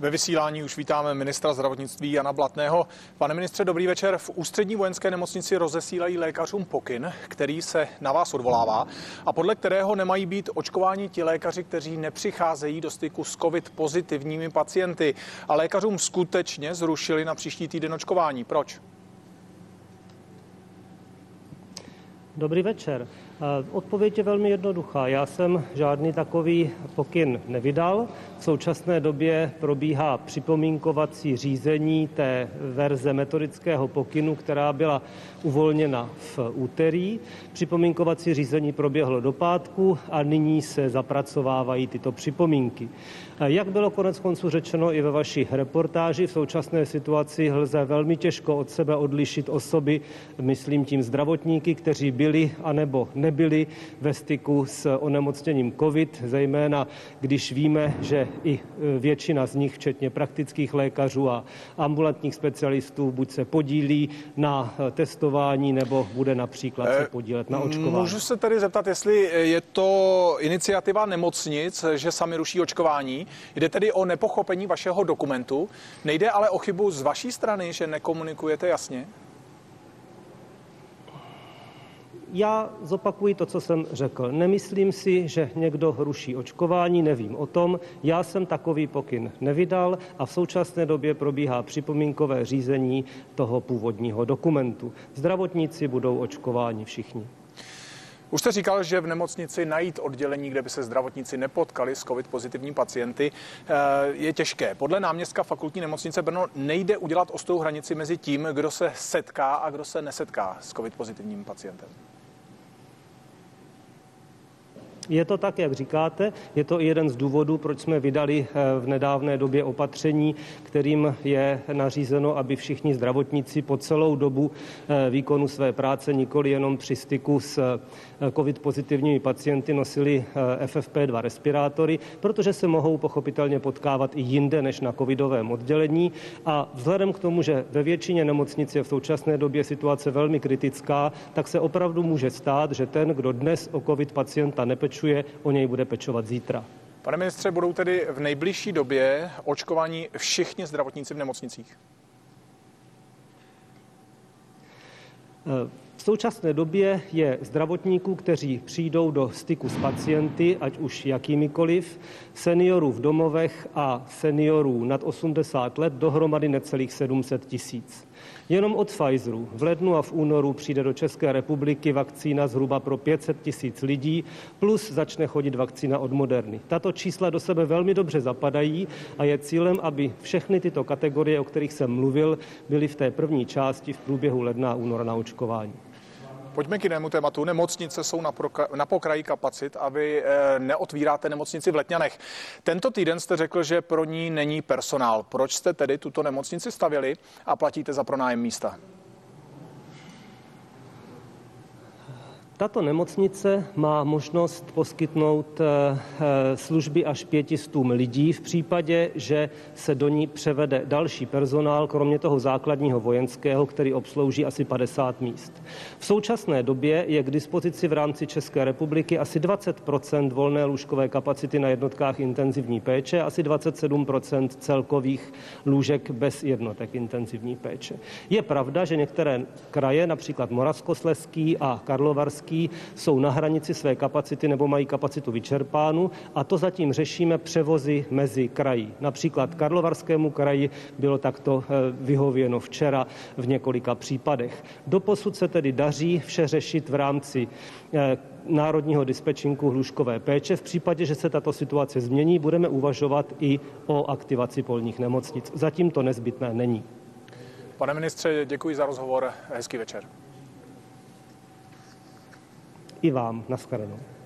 Ve vysílání už vítáme ministra zdravotnictví Jana Blatného. Pane ministře, dobrý večer. V ústřední vojenské nemocnici rozesílají lékařům pokyn, který se na vás odvolává a podle kterého nemají být očkováni ti lékaři, kteří nepřicházejí do styku s covid pozitivními pacienty. A lékařům skutečně zrušili na příští týden očkování. Proč? Dobrý večer. Odpověď je velmi jednoduchá. Já jsem žádný takový pokyn nevydal. V současné době probíhá připomínkovací řízení té verze metodického pokynu, která byla uvolněna v úterý. Připomínkovací řízení proběhlo do pátku a nyní se zapracovávají tyto připomínky. Jak bylo konec konců řečeno i ve vaší reportáži, v současné situaci lze velmi těžko od sebe odlišit osoby, myslím tím zdravotníky, kteří byli anebo nebyli ve styku s onemocněním COVID, zejména když víme, že i e, většina z nich, včetně praktických lékařů a ambulantních specialistů, buď se podílí na e, testování nebo bude například se e, podílet na očkování. Můžu se tedy zeptat, jestli je to iniciativa nemocnic, že sami ruší očkování, Jde tedy o nepochopení vašeho dokumentu. Nejde ale o chybu z vaší strany, že nekomunikujete jasně? Já zopakuji to, co jsem řekl. Nemyslím si, že někdo ruší očkování, nevím o tom. Já jsem takový pokyn nevydal a v současné době probíhá připomínkové řízení toho původního dokumentu. Zdravotníci budou očkováni všichni. Už jste říkal, že v nemocnici najít oddělení, kde by se zdravotníci nepotkali s covid pozitivní pacienty, eh, je těžké. Podle náměstka fakultní nemocnice Brno nejde udělat ostrou hranici mezi tím, kdo se setká a kdo se nesetká s covid pozitivním pacientem. Je to tak, jak říkáte. Je to i jeden z důvodů, proč jsme vydali eh, v nedávné době opatření, kterým je nařízeno, aby všichni zdravotníci po celou dobu eh, výkonu své práce, nikoli jenom při styku s eh, covid pozitivními pacienty, nosili FFP2 respirátory, protože se mohou pochopitelně potkávat i jinde než na covidovém oddělení. A vzhledem k tomu, že ve většině nemocnic je v současné době situace velmi kritická, tak se opravdu může stát, že ten, kdo dnes o covid pacienta nepečuje, pečuje, o něj bude pečovat zítra. Pane ministře, budou tedy v nejbližší době očkovaní všichni zdravotníci v nemocnicích? V současné době je zdravotníků, kteří přijdou do styku s pacienty, ať už jakýmikoliv, seniorů v domovech a seniorů nad 80 let dohromady necelých 700 tisíc. Jenom od Pfizeru v lednu a v únoru přijde do České republiky vakcína zhruba pro 500 tisíc lidí, plus začne chodit vakcína od Moderny. Tato čísla do sebe velmi dobře zapadají a je cílem, aby všechny tyto kategorie, o kterých jsem mluvil, byly v té první části v průběhu ledna a února na očkování. Pojďme k jinému tématu. Nemocnice jsou na, proka- na pokraji kapacit a vy e, neotvíráte nemocnici v Letňanech. Tento týden jste řekl, že pro ní není personál. Proč jste tedy tuto nemocnici stavili a platíte za pronájem místa? Tato nemocnice má možnost poskytnout eh, eh, služby až pětistům lidí v případě, že se do ní převede další personál, kromě toho základního vojenského, který obslouží asi 50 míst. V současné době je k dispozici v rámci České republiky asi 20% volné lůžkové kapacity na jednotkách intenzivní péče, asi 27% celkových lůžek bez jednotek intenzivní péče. Je pravda, že některé kraje, například Moravskosleský a Karlovarský, Český jsou na hranici své kapacity nebo mají kapacitu vyčerpánu a to zatím řešíme převozy mezi kraji. Například Karlovarskému kraji bylo takto eh, vyhověno včera v několika případech. Doposud se tedy daří vše řešit v rámci eh, národního dispečinku hluškové péče. V případě, že se tato situace změní, budeme uvažovat i o aktivaci polních nemocnic. Zatím to nezbytné není. Pane ministře, děkuji za rozhovor. Hezký večer i vám. Naschledanou.